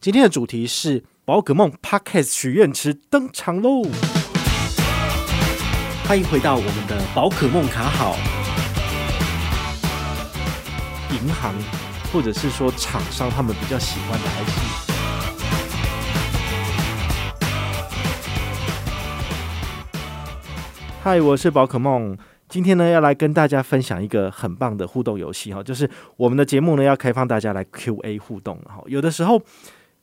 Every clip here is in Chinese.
今天的主题是宝可梦 Podcast 许愿池登场喽！欢迎回到我们的宝可梦卡好。银行或者是说厂商，他们比较喜欢的还是？嗨，我是宝可梦，今天呢要来跟大家分享一个很棒的互动游戏哈，就是我们的节目呢要开放大家来 Q&A 互动哈，有的时候。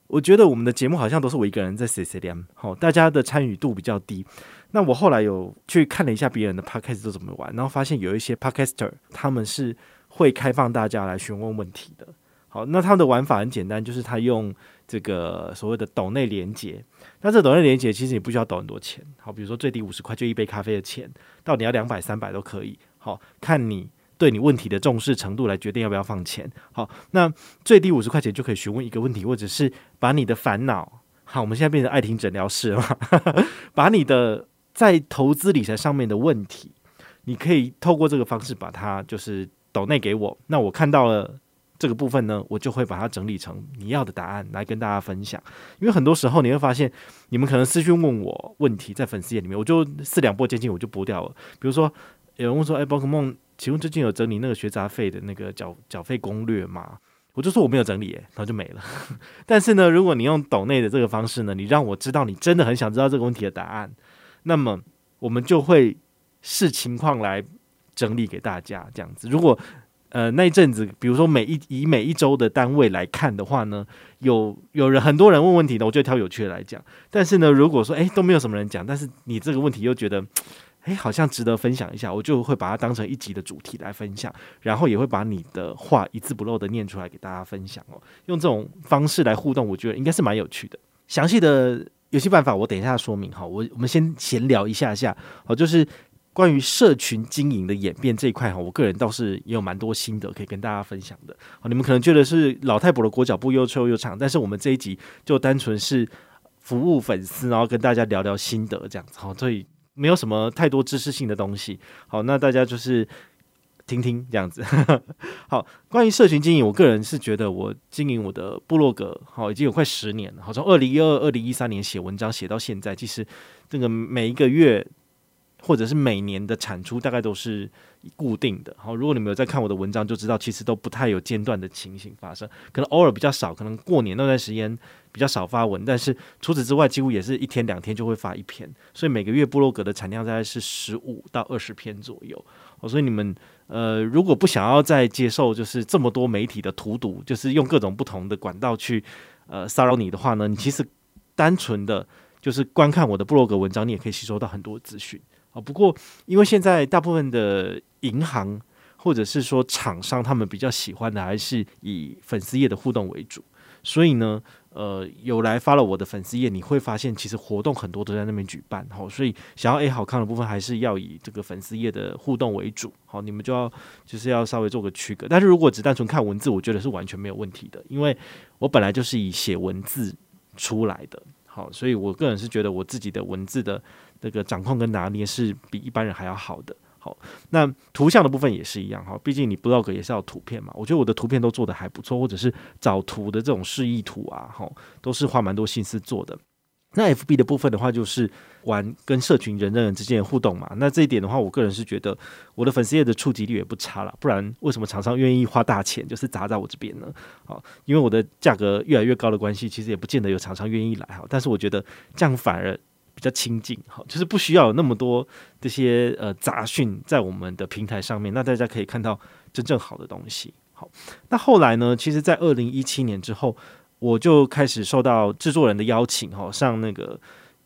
我觉得我们的节目好像都是我一个人在 C C M，好，大家的参与度比较低。那我后来有去看了一下别人的 Podcast 都怎么玩，然后发现有一些 Podcaster 他们是会开放大家来询问问题的。好，那他们的玩法很简单，就是他用这个所谓的抖内连结。那这抖内连结其实也不需要抖很多钱，好，比如说最低五十块就一杯咖啡的钱，到你要两百三百都可以。好，看你。对你问题的重视程度来决定要不要放钱。好，那最低五十块钱就可以询问一个问题，或者是把你的烦恼，好，我们现在变成爱听诊疗室了，把你的在投资理财上面的问题，你可以透过这个方式把它就是抖内给我。那我看到了这个部分呢，我就会把它整理成你要的答案来跟大家分享。因为很多时候你会发现，你们可能私讯问我问题在粉丝页里面，我就四两拨千斤我就拨掉了。比如说有人问说：“哎，宝可梦。”请问最近有整理那个学杂费的那个缴缴费攻略吗？我就说我没有整理，然后就没了。但是呢，如果你用抖内的这个方式呢，你让我知道你真的很想知道这个问题的答案，那么我们就会视情况来整理给大家。这样子，如果呃那一阵子，比如说每一以每一周的单位来看的话呢，有有人很多人问问题呢，我就挑有趣的来讲。但是呢，如果说诶都没有什么人讲，但是你这个问题又觉得。诶，好像值得分享一下，我就会把它当成一集的主题来分享，然后也会把你的话一字不漏的念出来给大家分享哦。用这种方式来互动，我觉得应该是蛮有趣的。详细的游戏办法我等一下说明哈。我我们先闲聊一下下，好，就是关于社群经营的演变这一块哈，我个人倒是也有蛮多心得可以跟大家分享的。好，你们可能觉得是老太婆的裹脚布又臭又长，但是我们这一集就单纯是服务粉丝，然后跟大家聊聊心得这样子。好，所以。没有什么太多知识性的东西，好，那大家就是听听这样子。好，关于社群经营，我个人是觉得我经营我的部落格，好，已经有快十年了，好，从二零一二、二零一三年写文章写到现在，其实这个每一个月。或者是每年的产出大概都是固定的。好，如果你们有在看我的文章，就知道其实都不太有间断的情形发生，可能偶尔比较少，可能过年那段时间比较少发文，但是除此之外，几乎也是一天两天就会发一篇。所以每个月布洛格的产量大概是十五到二十篇左右。哦，所以你们呃，如果不想要再接受就是这么多媒体的荼毒，就是用各种不同的管道去呃骚扰你的话呢，你其实单纯的就是观看我的布洛格文章，你也可以吸收到很多资讯。哦，不过因为现在大部分的银行或者是说厂商，他们比较喜欢的还是以粉丝页的互动为主，所以呢，呃，有来发了我的粉丝页，你会发现其实活动很多都在那边举办，好，所以想要 A 好看的部分，还是要以这个粉丝页的互动为主，好，你们就要就是要稍微做个区隔。但是如果只单纯看文字，我觉得是完全没有问题的，因为我本来就是以写文字出来的，好，所以我个人是觉得我自己的文字的。这个掌控跟拿捏是比一般人还要好的。好，那图像的部分也是一样哈，毕竟你 blog 也是要图片嘛。我觉得我的图片都做得还不错，或者是找图的这种示意图啊，哈，都是花蛮多心思做的。那 FB 的部分的话，就是玩跟社群人人之间的互动嘛。那这一点的话，我个人是觉得我的粉丝页的触及率也不差了。不然为什么厂商愿意花大钱就是砸在我这边呢？好，因为我的价格越来越高的关系，其实也不见得有厂商愿意来哈。但是我觉得这样反而。比较亲近，好，就是不需要有那么多这些呃杂讯在我们的平台上面，那大家可以看到真正好的东西。好，那后来呢，其实，在二零一七年之后，我就开始受到制作人的邀请，哈，上那个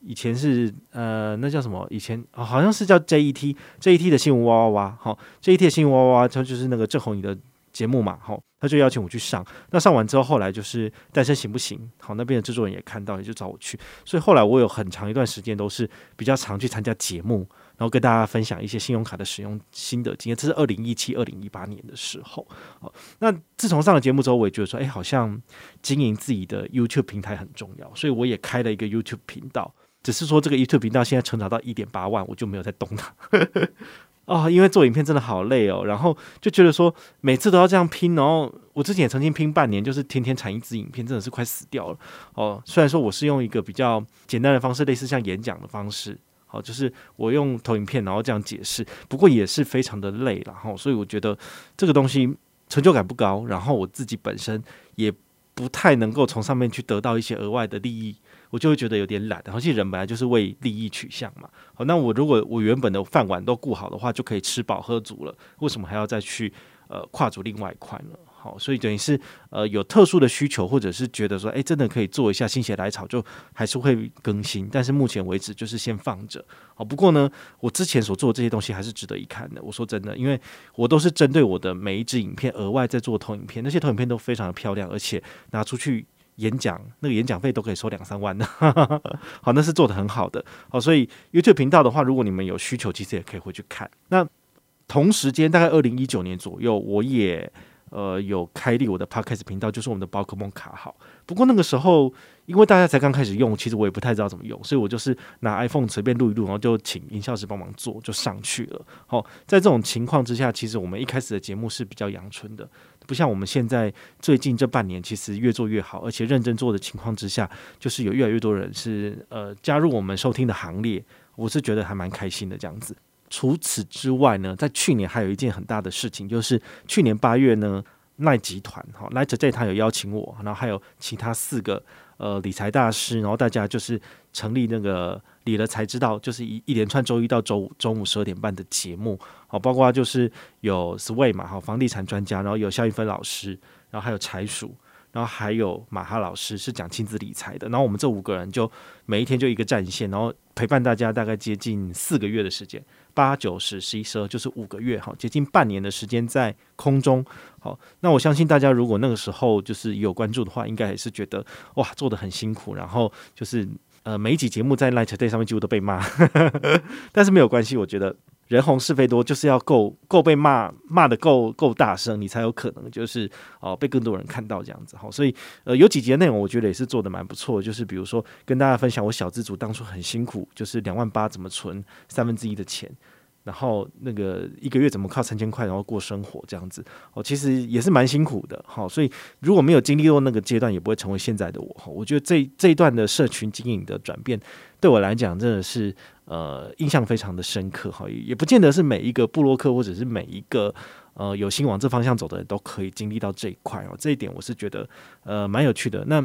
以前是呃，那叫什么？以前、好像是叫 JET JET 的新闻哇哇哇，好，JET 的新闻哇哇哇，它就是那个郑弘仪的。节目嘛，好，他就邀请我去上。那上完之后，后来就是单身行不行？好，那边的制作人也看到，也就找我去。所以后来我有很长一段时间都是比较常去参加节目，然后跟大家分享一些信用卡的使用心得经验。这是二零一七、二零一八年的时候。好，那自从上了节目之后，我也觉得说，哎，好像经营自己的 YouTube 平台很重要，所以我也开了一个 YouTube 频道。只是说这个 YouTube 频道现在成长到一点八万，我就没有再动它。哦，因为做影片真的好累哦，然后就觉得说每次都要这样拼，然后我之前也曾经拼半年，就是天天产一支影片，真的是快死掉了。哦，虽然说我是用一个比较简单的方式，类似像演讲的方式，好，就是我用投影片然后这样解释，不过也是非常的累，然后所以我觉得这个东西成就感不高，然后我自己本身也不太能够从上面去得到一些额外的利益。我就会觉得有点懒，而且人本来就是为利益取向嘛。好，那我如果我原本的饭碗都顾好的话，就可以吃饱喝足了，为什么还要再去呃跨足另外一块呢？好，所以等于是呃有特殊的需求，或者是觉得说，诶，真的可以做一下心血来潮，就还是会更新。但是目前为止就是先放着。好，不过呢，我之前所做的这些东西还是值得一看的。我说真的，因为我都是针对我的每一支影片额外在做投影片，那些投影片都非常的漂亮，而且拿出去。演讲那个演讲费都可以收两三万的，好，那是做得很好的，好，所以 YouTube 频道的话，如果你们有需求，其实也可以回去看。那同时间，大概二零一九年左右，我也呃有开立我的 Podcast 频道，就是我们的宝可梦卡号。不过那个时候，因为大家才刚开始用，其实我也不太知道怎么用，所以我就是拿 iPhone 随便录一录，然后就请音效师帮忙做，就上去了。好，在这种情况之下，其实我们一开始的节目是比较阳春的。不像我们现在最近这半年，其实越做越好，而且认真做的情况之下，就是有越来越多人是呃加入我们收听的行列，我是觉得还蛮开心的这样子。除此之外呢，在去年还有一件很大的事情，就是去年八月呢，赖集团哈赖着这他有邀请我，然后还有其他四个呃理财大师，然后大家就是成立那个。理了才知道，就是一一连串周一到周五中午十二点半的节目，好，包括就是有 Sway 嘛，好，房地产专家，然后有肖一芬老师，然后还有柴鼠，然后还有马哈老师是讲亲子理财的，然后我们这五个人就每一天就一个战线，然后陪伴大家大概接近四个月的时间，八九十十一十二就是五个月，哈，接近半年的时间在空中，好，那我相信大家如果那个时候就是有关注的话，应该也是觉得哇做的很辛苦，然后就是。呃，每一集节目在 Light Day 上面几乎都被骂，但是没有关系。我觉得人红是非多，就是要够够被骂，骂的够够大声，你才有可能就是哦、呃、被更多人看到这样子。哈，所以呃有几节内容，我觉得也是做的蛮不错。就是比如说跟大家分享我小资族当初很辛苦，就是两万八怎么存三分之一的钱。然后那个一个月怎么靠三千块然后过生活这样子哦，其实也是蛮辛苦的哈。所以如果没有经历过那个阶段，也不会成为现在的我哈。我觉得这这一段的社群经营的转变，对我来讲真的是呃印象非常的深刻哈。也不见得是每一个布洛克或者是每一个呃有心往这方向走的人都可以经历到这一块哦。这一点我是觉得呃蛮有趣的。那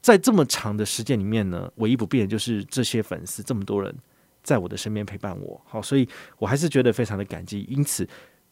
在这么长的时间里面呢，唯一不变的就是这些粉丝这么多人。在我的身边陪伴我，好，所以我还是觉得非常的感激。因此，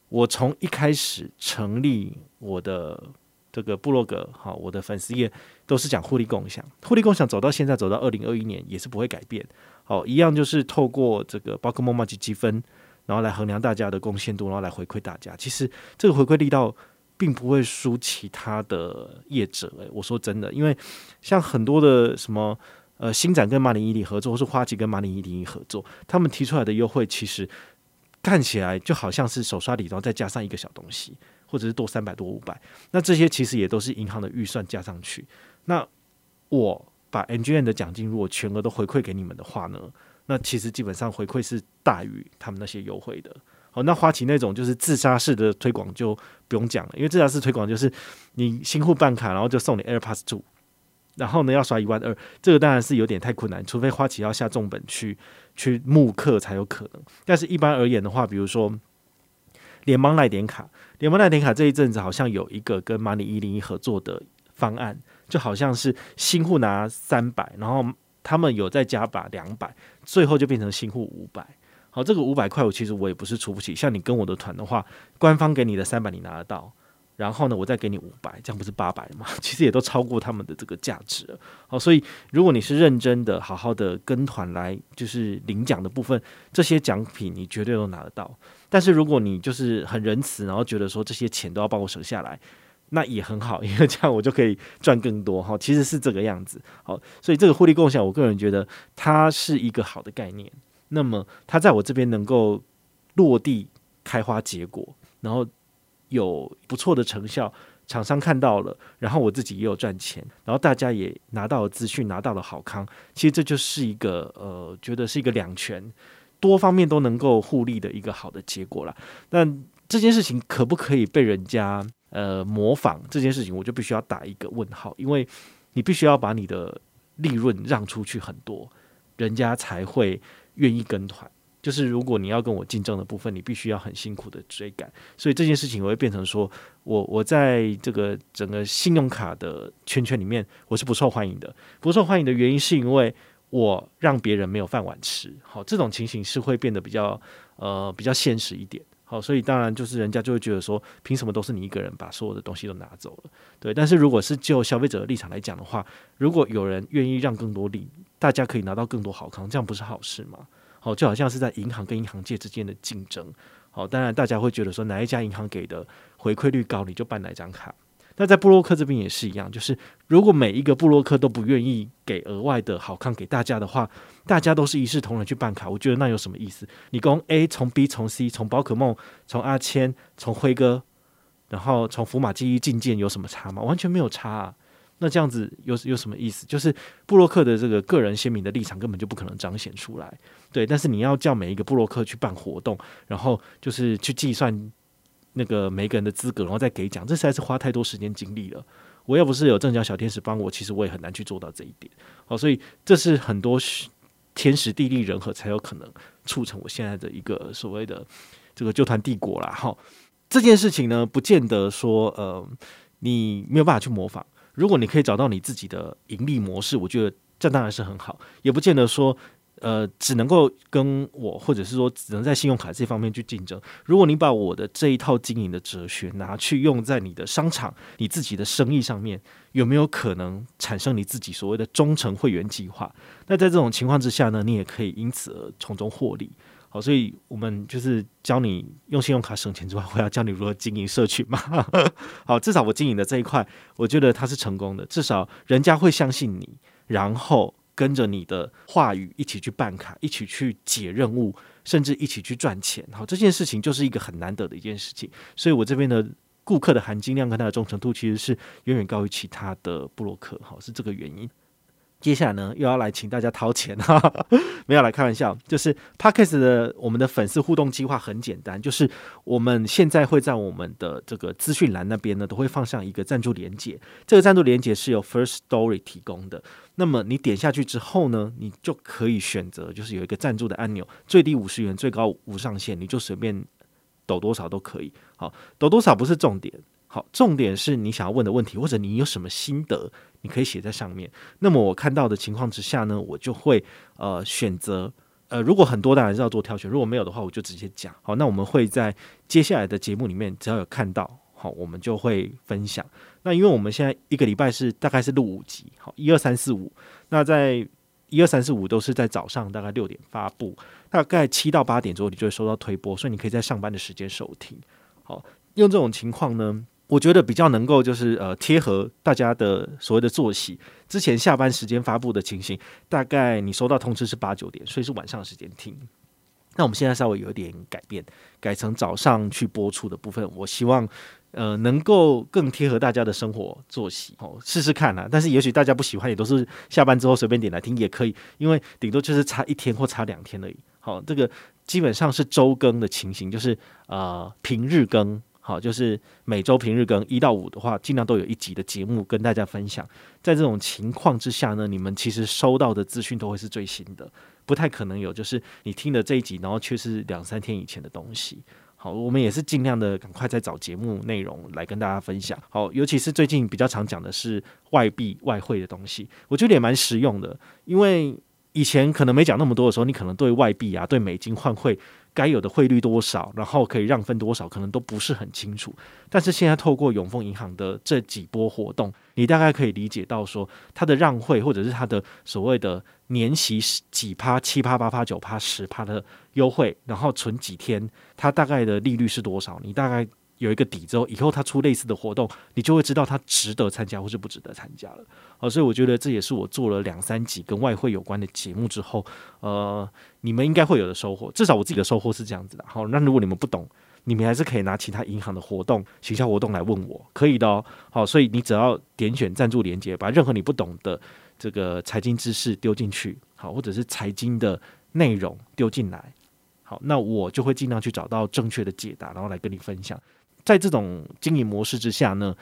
我从一开始成立我的这个部落格，好，我的粉丝页都是讲互利共享，互利共享走到现在，走到二零二一年也是不会改变。好，一样就是透过这个包括梦麻吉积分，然后来衡量大家的贡献度，然后来回馈大家。其实这个回馈力道并不会输其他的业者，诶，我说真的，因为像很多的什么。呃，星展跟马林伊里合作，或是花旗跟马林伊里合作，他们提出来的优惠其实看起来就好像是手刷礼，然后再加上一个小东西，或者是多三百多五百。那这些其实也都是银行的预算加上去。那我把 N G N 的奖金如果全额都回馈给你们的话呢，那其实基本上回馈是大于他们那些优惠的。好，那花旗那种就是自杀式的推广就不用讲了，因为自杀式推广就是你新户办卡，然后就送你 AirPods Two。然后呢，要刷一万二，这个当然是有点太困难，除非花旗要下重本去去募客才有可能。但是一般而言的话，比如说联邦赖点卡，联邦赖点卡这一阵子好像有一个跟马里一零一合作的方案，就好像是新户拿三百，然后他们有再加把两百，最后就变成新户五百。好，这个五百块我其实我也不是出不起，像你跟我的团的话，官方给你的三百你拿得到。然后呢，我再给你五百，这样不是八百吗？其实也都超过他们的这个价值了。好，所以如果你是认真的、好好的跟团来，就是领奖的部分，这些奖品你绝对都拿得到。但是如果你就是很仁慈，然后觉得说这些钱都要帮我省下来，那也很好，因为这样我就可以赚更多。哈，其实是这个样子。好，所以这个互利共享，我个人觉得它是一个好的概念。那么它在我这边能够落地开花结果，然后。有不错的成效，厂商看到了，然后我自己也有赚钱，然后大家也拿到了资讯，拿到了好康。其实这就是一个呃，觉得是一个两全多方面都能够互利的一个好的结果了。但这件事情可不可以被人家呃模仿？这件事情我就必须要打一个问号，因为你必须要把你的利润让出去很多，人家才会愿意跟团。就是如果你要跟我竞争的部分，你必须要很辛苦的追赶，所以这件事情我会变成说，我我在这个整个信用卡的圈圈里面，我是不受欢迎的。不受欢迎的原因是因为我让别人没有饭碗吃。好，这种情形是会变得比较呃比较现实一点。好，所以当然就是人家就会觉得说，凭什么都是你一个人把所有的东西都拿走了？对，但是如果是就消费者的立场来讲的话，如果有人愿意让更多利，大家可以拿到更多好康，这样不是好事吗？好，就好像是在银行跟银行界之间的竞争。好，当然大家会觉得说，哪一家银行给的回馈率高，你就办哪张卡。那在部落客这边也是一样，就是如果每一个部落客都不愿意给额外的好康给大家的话，大家都是一视同仁去办卡，我觉得那有什么意思？你从 A 从 B 从 C 从宝可梦从阿谦从辉哥，然后从福马记忆进件有什么差吗？完全没有差啊。那这样子有有什么意思？就是布洛克的这个个人鲜明的立场根本就不可能彰显出来，对。但是你要叫每一个布洛克去办活动，然后就是去计算那个每个人的资格，然后再给奖，这实在是花太多时间精力了。我要不是有正角小天使帮我，其实我也很难去做到这一点。好，所以这是很多天时地利人和才有可能促成我现在的一个所谓的这个揪团帝国啦。哈，这件事情呢，不见得说呃，你没有办法去模仿。如果你可以找到你自己的盈利模式，我觉得这当然是很好，也不见得说，呃，只能够跟我，或者是说只能在信用卡这方面去竞争。如果你把我的这一套经营的哲学拿去用在你的商场、你自己的生意上面，有没有可能产生你自己所谓的忠诚会员计划？那在这种情况之下呢，你也可以因此而从中获利。好，所以我们就是教你用信用卡省钱之外，我要教你如何经营社群嘛。好，至少我经营的这一块，我觉得它是成功的。至少人家会相信你，然后跟着你的话语一起去办卡，一起去解任务，甚至一起去赚钱。好，这件事情就是一个很难得的一件事情。所以我这边的顾客的含金量跟他的忠诚度，其实是远远高于其他的布洛克。好，是这个原因。接下来呢，又要来请大家掏钱哈，哈，没有来开玩笑，就是 Podcast 的我们的粉丝互动计划很简单，就是我们现在会在我们的这个资讯栏那边呢，都会放上一个赞助连接，这个赞助连接是由 First Story 提供的。那么你点下去之后呢，你就可以选择，就是有一个赞助的按钮，最低五十元，最高无上限，你就随便抖多少都可以。好，抖多少不是重点，好，重点是你想要问的问题，或者你有什么心得。你可以写在上面。那么我看到的情况之下呢，我就会呃选择呃，如果很多当然是要做挑选，如果没有的话，我就直接讲。好，那我们会在接下来的节目里面，只要有看到，好，我们就会分享。那因为我们现在一个礼拜是大概是录五集，好，一二三四五。那在一二三四五都是在早上大概六点发布，大概七到八点左右你就会收到推播，所以你可以在上班的时间收听。好，用这种情况呢。我觉得比较能够就是呃贴合大家的所谓的作息，之前下班时间发布的情形，大概你收到通知是八九点，所以是晚上时间听。那我们现在稍微有点改变，改成早上去播出的部分，我希望呃能够更贴合大家的生活作息哦，试试看啦。但是也许大家不喜欢，也都是下班之后随便点来听也可以，因为顶多就是差一天或差两天而已。好，这个基本上是周更的情形，就是呃平日更。好，就是每周平日更一到五的话，尽量都有一集的节目跟大家分享。在这种情况之下呢，你们其实收到的资讯都会是最新的，不太可能有就是你听的这一集，然后却是两三天以前的东西。好，我们也是尽量的赶快再找节目内容来跟大家分享。好，尤其是最近比较常讲的是外币外汇的东西，我觉得也蛮实用的，因为以前可能没讲那么多的时候，你可能对外币啊，对美金换汇。该有的汇率多少，然后可以让分多少，可能都不是很清楚。但是现在透过永丰银行的这几波活动，你大概可以理解到说，它的让汇或者是它的所谓的年息几趴、七趴、八趴、九趴、十趴的 优惠，然后存几天，它大概的利率是多少？你大概。有一个底之后，以后他出类似的活动，你就会知道他值得参加或是不值得参加了。好，所以我觉得这也是我做了两三集跟外汇有关的节目之后，呃，你们应该会有的收获。至少我自己的收获是这样子的。好，那如果你们不懂你们还是可以拿其他银行的活动、行销活动来问我，可以的哦。好，所以你只要点选赞助连接，把任何你不懂的这个财经知识丢进去，好，或者是财经的内容丢进来，好，那我就会尽量去找到正确的解答，然后来跟你分享。在这种经营模式之下呢，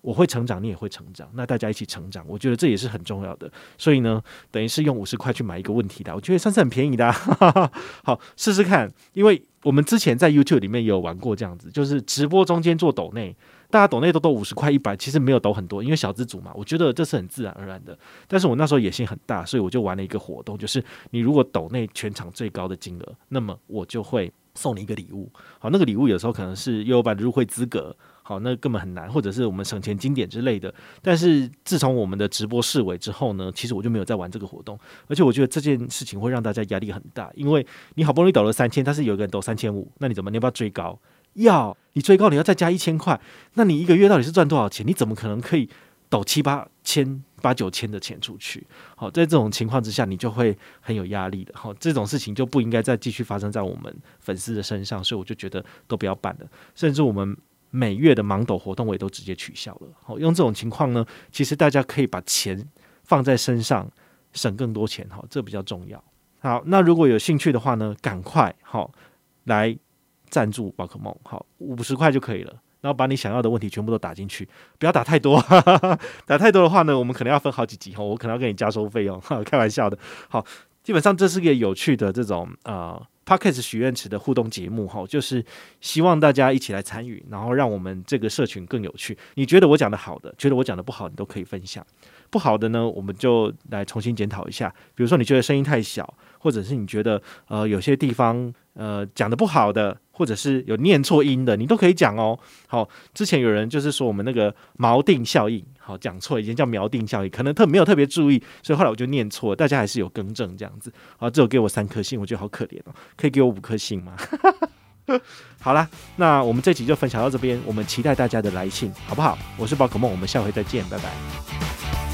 我会成长，你也会成长，那大家一起成长，我觉得这也是很重要的。所以呢，等于是用五十块去买一个问题的，我觉得算是很便宜的啊。好，试试看，因为我们之前在 YouTube 里面有玩过这样子，就是直播中间做抖内，大家抖内都都五十块一百，其实没有抖很多，因为小资组嘛，我觉得这是很自然而然的。但是我那时候野心很大，所以我就玩了一个活动，就是你如果抖内全场最高的金额，那么我就会送你一个礼物。好，那个礼物有时候可能是优版入会资格。好，那根本很难，或者是我们省钱经典之类的。但是自从我们的直播式微之后呢，其实我就没有再玩这个活动。而且我觉得这件事情会让大家压力很大，因为你好不容易抖了三千，但是有个人抖三千五，那你怎么？你要不要追高？要，你追高你要再加一千块，那你一个月到底是赚多少钱？你怎么可能可以抖七八千、八九千的钱出去？好，在这种情况之下，你就会很有压力的。好，这种事情就不应该再继续发生在我们粉丝的身上，所以我就觉得都不要办了，甚至我们。每月的盲抖活动我也都直接取消了。好，用这种情况呢，其实大家可以把钱放在身上，省更多钱。好，这比较重要。好，那如果有兴趣的话呢，赶快好来赞助宝可梦。好，五十块就可以了。然后把你想要的问题全部都打进去，不要打太多。打太多的话呢，我们可能要分好几集。哈，我可能要给你加收费用。开玩笑的。好，基本上这是个有趣的这种。呃，pocket 许愿池的互动节目，哈，就是希望大家一起来参与，然后让我们这个社群更有趣。你觉得我讲的好的，觉得我讲的不好，你都可以分享。不好的呢，我们就来重新检讨一下。比如说，你觉得声音太小，或者是你觉得呃有些地方呃讲的不好的。或者是有念错音的，你都可以讲哦。好，之前有人就是说我们那个锚定效应，好讲错，以前叫锚定效应，可能特没有特别注意，所以后来我就念错，大家还是有更正这样子。好，只有给我三颗星，我觉得好可怜哦。可以给我五颗星吗？好啦，那我们这集就分享到这边，我们期待大家的来信，好不好？我是宝可梦，我们下回再见，拜拜。